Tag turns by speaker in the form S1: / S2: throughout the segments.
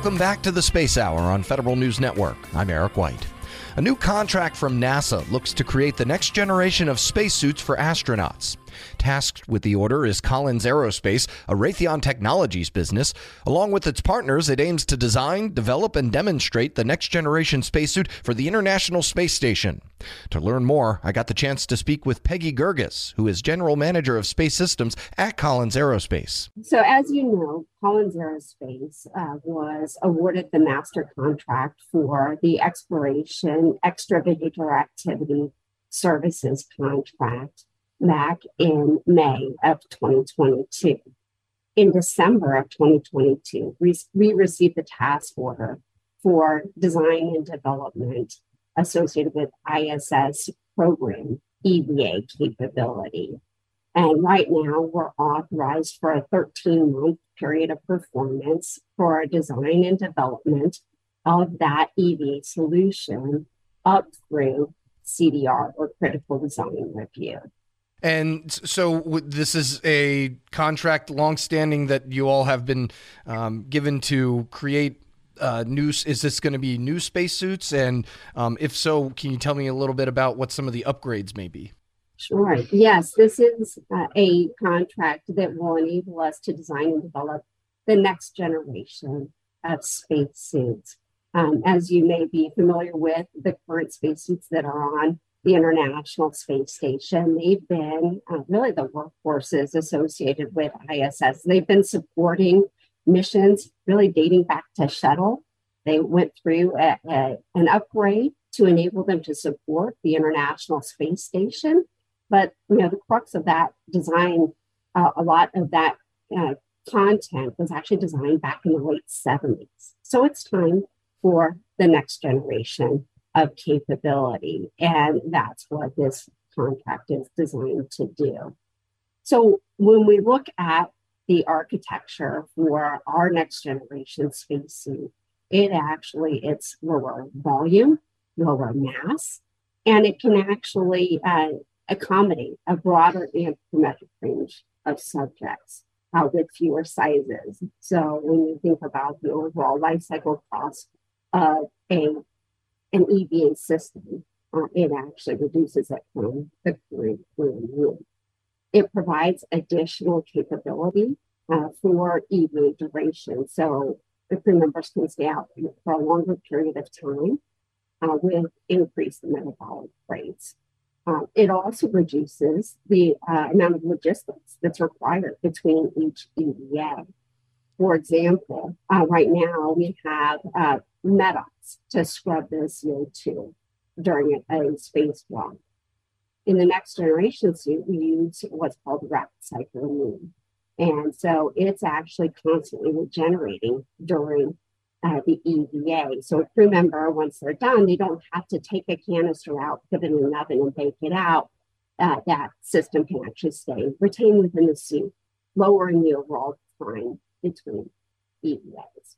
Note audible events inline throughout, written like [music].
S1: Welcome back to the Space Hour on Federal News Network. I'm Eric White. A new contract from NASA looks to create the next generation of spacesuits for astronauts. Tasked with the order is Collins Aerospace, a Raytheon Technologies business. Along with its partners, it aims to design, develop, and demonstrate the next generation spacesuit for the International Space Station. To learn more, I got the chance to speak with Peggy Guirgis, who is General Manager of Space Systems at Collins Aerospace.
S2: So, as you know, Collins Aerospace uh, was awarded the master contract for the exploration extravehicular activity services contract back in May of 2022. In December of 2022, we, we received the task order for design and development associated with ISS program EVA capability. And right now, we're authorized for a 13 month period of performance for design and development of that EVA solution up through CDR or critical design review.
S1: And so this is a contract longstanding that you all have been um, given to create uh, new. Is this going to be new spacesuits? And um, if so, can you tell me a little bit about what some of the upgrades may be?
S2: Sure. Yes, this is uh, a contract that will enable us to design and develop the next generation of spacesuits. Um, as you may be familiar with, the current spacesuits that are on the International Space Station. They've been uh, really the workforces associated with ISS. They've been supporting missions really dating back to shuttle. They went through a, a, an upgrade to enable them to support the International Space Station. But you know, the crux of that design, uh, a lot of that uh, content was actually designed back in the late 70s. So it's time for the next generation of capability. And that's what this contract is designed to do. So when we look at the architecture for our next generation spacesuit, it actually it's lower volume, lower mass, and it can actually uh, accommodate a broader anthropometric range of subjects uh, with fewer sizes. So when you think about the overall life cycle cost of a an EVA system, uh, it actually reduces it from the current rule. It provides additional capability uh, for EVA duration. So the crew members can stay out for a longer period of time uh, with increased metabolic rates. Um, it also reduces the uh, amount of logistics that's required between each EVA. For example, uh, right now we have METOX to scrub the CO2 during a, spacewalk. In the next generation suit, we use what's called rapid cycle amine. And so it's actually constantly regenerating during uh, the EVA. So a crew member, once they're done, they don't have to take a canister out, put it in an oven, and bake it out. Uh, that system can actually stay retained within the suit, lowering the overall time between EVAs.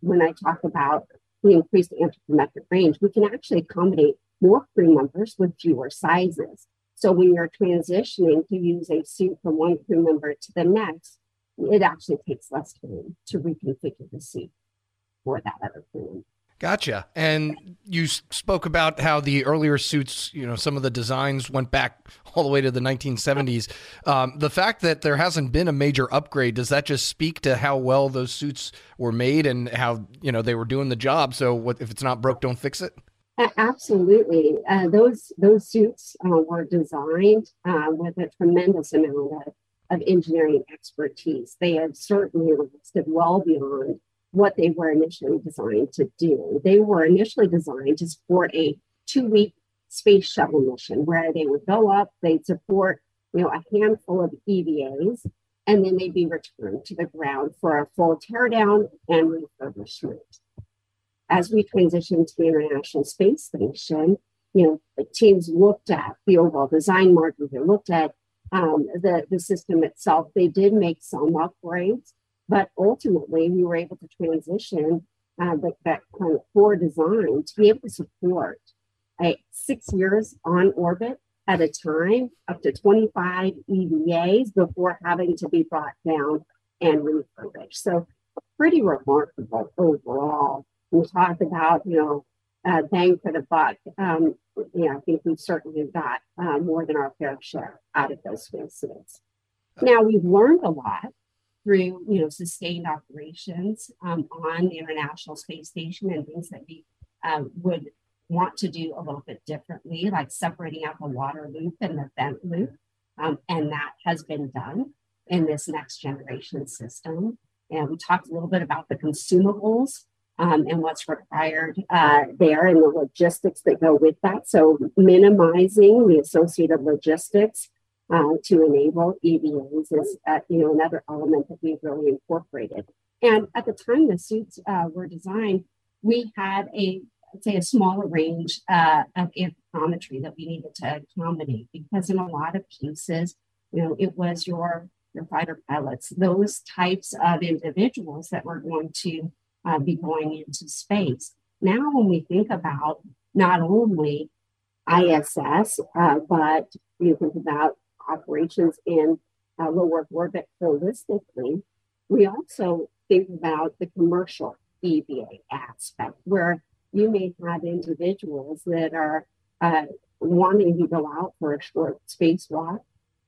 S2: When I talk about the increased anthropometric range, we can actually accommodate more crew members with fewer sizes. So when you're transitioning to use a suit from one crew member to the next, it actually takes less time to reconfigure the suit for that other crew member.
S1: Gotcha. And you spoke about how the earlier suits, you know, some of the designs went back all the way to the 1970s. Um, the fact that there hasn't been a major upgrade, does that just speak to how well those suits were made and how, you know, they were doing the job? So what, if it's not broke, don't fix it?
S2: Absolutely. Uh, those those suits uh, were designed uh, with a tremendous amount of, of engineering expertise. They have certainly lasted well beyond what they were initially designed to do. They were initially designed to support a two week space shuttle mission where they would go up, they'd support you know a handful of EVAs, and then they'd be returned to the ground for a full teardown and refurbishment. As we transitioned to the International Space Station, you know, the teams looked at the overall design margin, they looked at um, the, the system itself. They did make some upgrades, but ultimately, we were able to transition uh, the, that kind of core design to be able to support a six years on orbit at a time, up to 25 EVAs before having to be brought down and refurbished. So pretty remarkable overall. We talked about, you know, uh, bang for the buck. Um, yeah, I think we've certainly got uh, more than our fair share out of those spacesuits. Now we've learned a lot through, you know, sustained operations um, on the International Space Station and things that we um, would want to do a little bit differently, like separating out the water loop and the vent loop. Um, and that has been done in this next generation system. And we talked a little bit about the consumables um, and what's required uh, there and the logistics that go with that. So minimizing the associated logistics uh, to enable EVAs is uh, you know another element that we've really incorporated. And at the time the suits uh, were designed, we had a say a smaller range uh, of anthropometry that we needed to accommodate because in a lot of cases, you know, it was your your fighter pilots, those types of individuals that were going to uh, be going into space. Now, when we think about not only ISS, uh, but you think about operations in uh, low Earth orbit holistically, we also think about the commercial EVA aspect, where you may have individuals that are uh, wanting to go out for a short spacewalk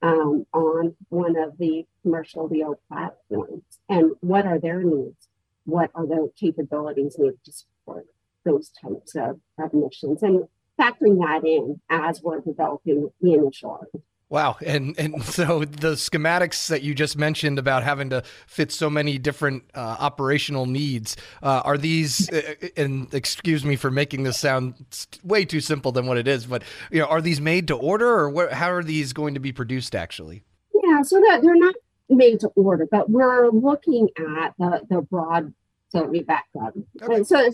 S2: um, on one of the commercial LEO platforms. And what are their needs? What are the capabilities needed to support those types of, of missions? And factoring that in as we're developing the initial.
S1: Wow, and and [laughs] so the schematics that you just mentioned about having to fit so many different uh, operational needs uh, are these? Uh, and excuse me for making this sound way too simple than what it is, but you know, are these made to order, or what, how are these going to be produced actually?
S2: Yeah, so that they're not made to order, but we're looking at the the broad. So let me back up. Okay. So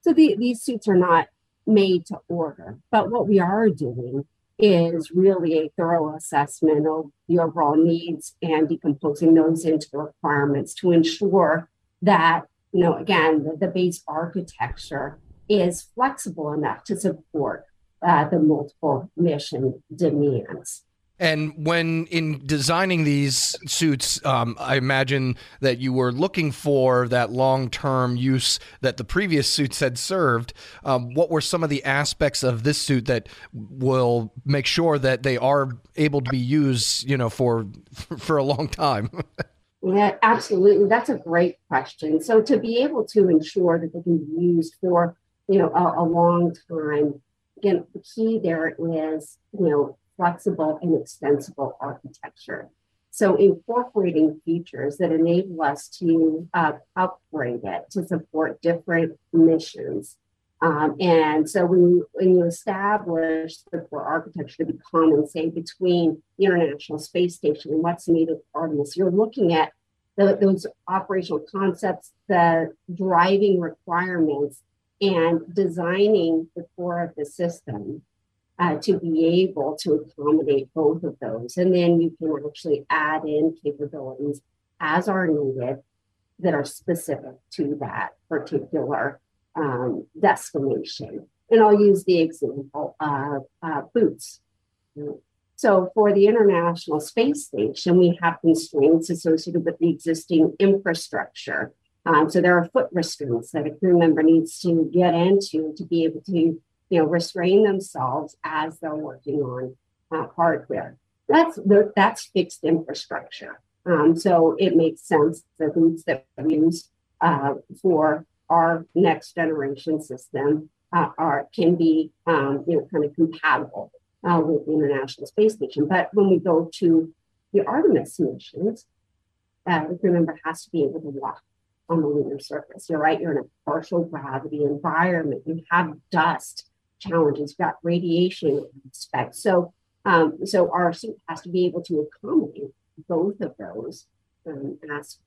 S2: so the, these suits are not made to order, but what we are doing is really a thorough assessment of the overall needs and decomposing those into the requirements to ensure that, you know, again, the, the base architecture is flexible enough to support uh, the multiple mission demands.
S1: And when in designing these suits, um, I imagine that you were looking for that long term use that the previous suits had served. Um, what were some of the aspects of this suit that will make sure that they are able to be used, you know, for [laughs] for a long time? [laughs]
S2: yeah, absolutely. That's a great question. So to be able to ensure that they can be used for, you know, a, a long time, again, the key there is, you know, flexible and extensible architecture. So incorporating features that enable us to uh, upgrade it to support different missions. Um, and so when when you establish the core architecture to be common, say between the International Space Station and what's needed for Artemis, you're looking at the, those operational concepts, the driving requirements, and designing the core of the system uh, to be able to accommodate both of those. And then you can actually add in capabilities as are needed that are specific to that particular um, destination. And I'll use the example of uh, boots. So, for the International Space Station, we have constraints associated with the existing infrastructure. Um, so, there are foot restraints that a crew member needs to get into to be able to you know, restrain themselves as they're working on uh, hardware. That's that's fixed infrastructure. Um, so it makes sense the boots that we use uh, for our next generation system uh, are can be um, you know kind of compatible uh, with the International Space Station. But when we go to the Artemis missions, uh, the crew member has to be able to walk on the lunar surface. You're right. You're in a partial gravity environment. You have dust challenges, got radiation aspects. So, um, so our suit has to be able to accommodate both of those um, aspects.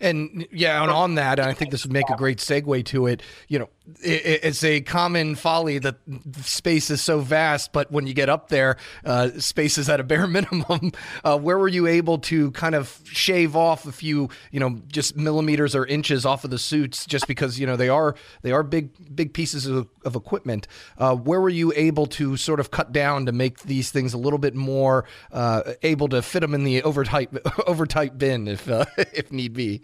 S1: And yeah, and on that, and I think this would make a great segue to it. You know, it, it's a common folly that space is so vast, but when you get up there, uh, space is at a bare [laughs] minimum. Uh, where were you able to kind of shave off a few, you know, just millimeters or inches off of the suits, just because you know they are they are big big pieces of, of equipment. Uh, where were you able to sort of cut down to make these things a little bit more uh, able to fit them in the overtight [laughs] overtight bin if uh, [laughs] if need be?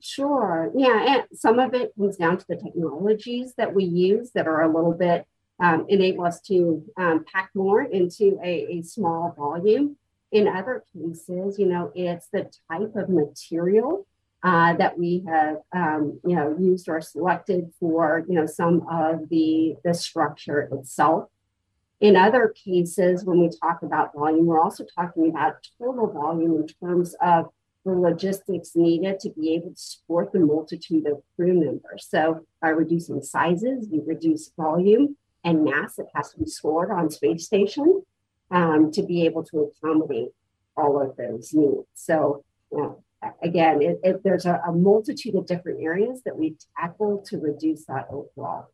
S2: Sure. Yeah. And some of it comes down to the technologies that we use that are a little bit um, enable us to um, pack more into a, a, small volume. In other cases, you know, it's the type of material uh, that we have, um, you know, used or selected for, you know, some of the the structure itself. In other cases, when we talk about volume, we're also talking about total volume in terms of the logistics needed to be able to support the multitude of crew members. So by reducing sizes, you reduce volume and mass that has to be stored on space station um, to be able to accommodate all of those needs. So again, it, it, there's a, a, multitude of different areas that we tackle to reduce that overall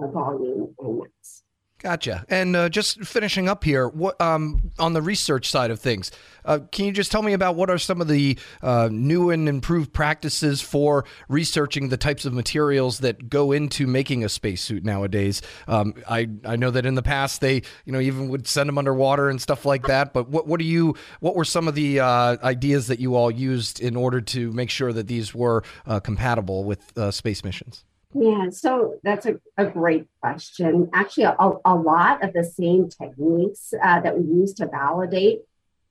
S2: uh, volume and mass.
S1: Gotcha. And uh, just finishing up here, what um, on the research side of things, uh, can you just tell me about what are some of the uh, new and improved practices for researching the types of materials that go into making a spacesuit nowadays? Um, I I know that in the past they you know even would send them underwater and stuff like that. But what what do you what were some of the uh, ideas that you all used in order to make sure that these were uh, compatible with uh, space missions?
S2: Yeah, so that's a, a great question. Actually, a, a lot of the same techniques uh, that we use to validate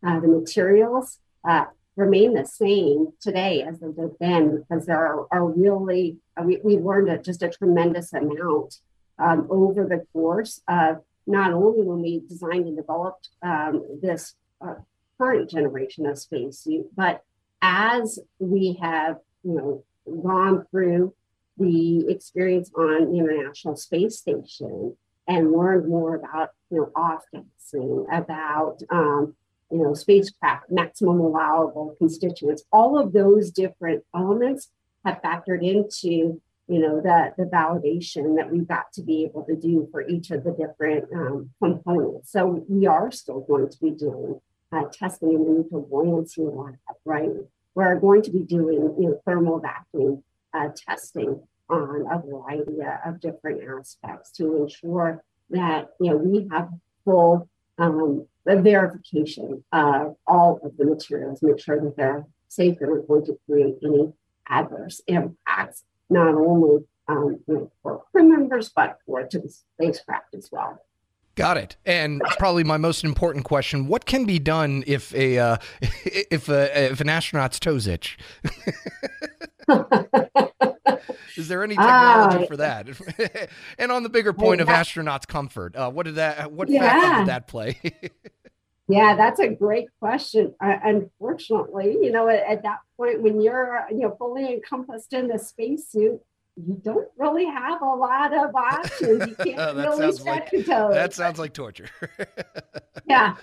S2: uh, the materials uh, remain the same today as they did then because there are, are really, uh, we, we learned a, just a tremendous amount um, over the course of not only when we designed and developed um, this uh, current generation of spacesuit, but as we have, you know, gone through the experience on the International Space Station and learned more about, you know, off-gassing, about, um, you know, spacecraft maximum allowable constituents. All of those different elements have factored into, you know, the, the validation that we've got to be able to do for each of the different um, components. So we are still going to be doing uh, testing in the neutral buoyancy lab, right? We're going to be doing, you know, thermal vacuum uh, testing on a variety of different aspects to ensure that you know we have full um, verification of all of the materials, make sure that they're safe and not going to create any adverse impacts, not only um, you know, for crew members, but for to the spacecraft as well.
S1: Got it. And probably my most important question: What can be done if a uh, [laughs] if a, if an astronaut's toes itch? [laughs] [laughs] Is there any technology uh, for that? [laughs] and on the bigger point of astronauts' comfort, uh, what did that? What yeah. factor did that play? [laughs]
S2: yeah, that's a great question. Uh, unfortunately, you know, at, at, that point when you're you know fully encompassed in the spacesuit, you don't really have a lot of options. You can't really stretch
S1: like, your toes. That sounds like torture.
S2: yeah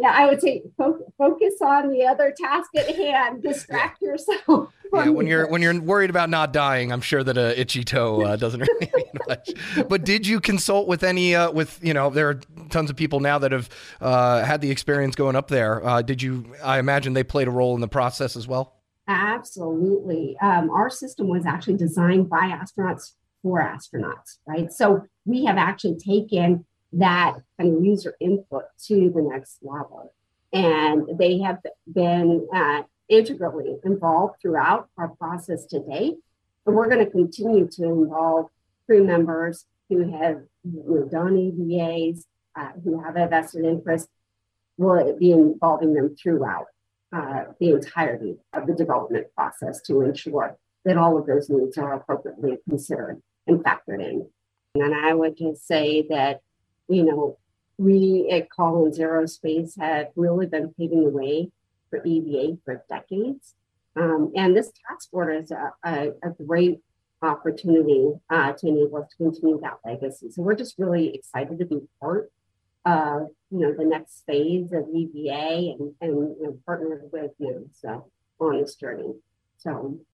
S2: yeah, I would say fo- focus on the other task at hand. Distract yourself.
S1: Yeah, when you're when you're worried about not dying, I'm sure that a itchy toe uh, doesn't [laughs] really mean much. But did you consult with any uh, with you know there are tons of people now that have uh, had the experience going up there. Uh, did you? I imagine they played a role in the process as well.
S2: Absolutely. Um, our system was actually designed by astronauts for astronauts, right? So we have actually taken that kind of user input to the next level. And they have been uh, integrally involved throughout our process to date. And we're going to continue to involve crew members who have you know, done EVAs, uh, who have a vested interest. We'll be involving them throughout uh, the entirety of the development process to ensure that all of those needs are appropriately considered and factored in. And I would just say that you know, we at Collins Aerospace have really been paving the way for EVA for decades. Um, and this task order is a, a, a great opportunity uh, to enable us to continue that legacy. So we're just really excited to be part of you know the next phase of EVA and and you know, partner with on this journey. So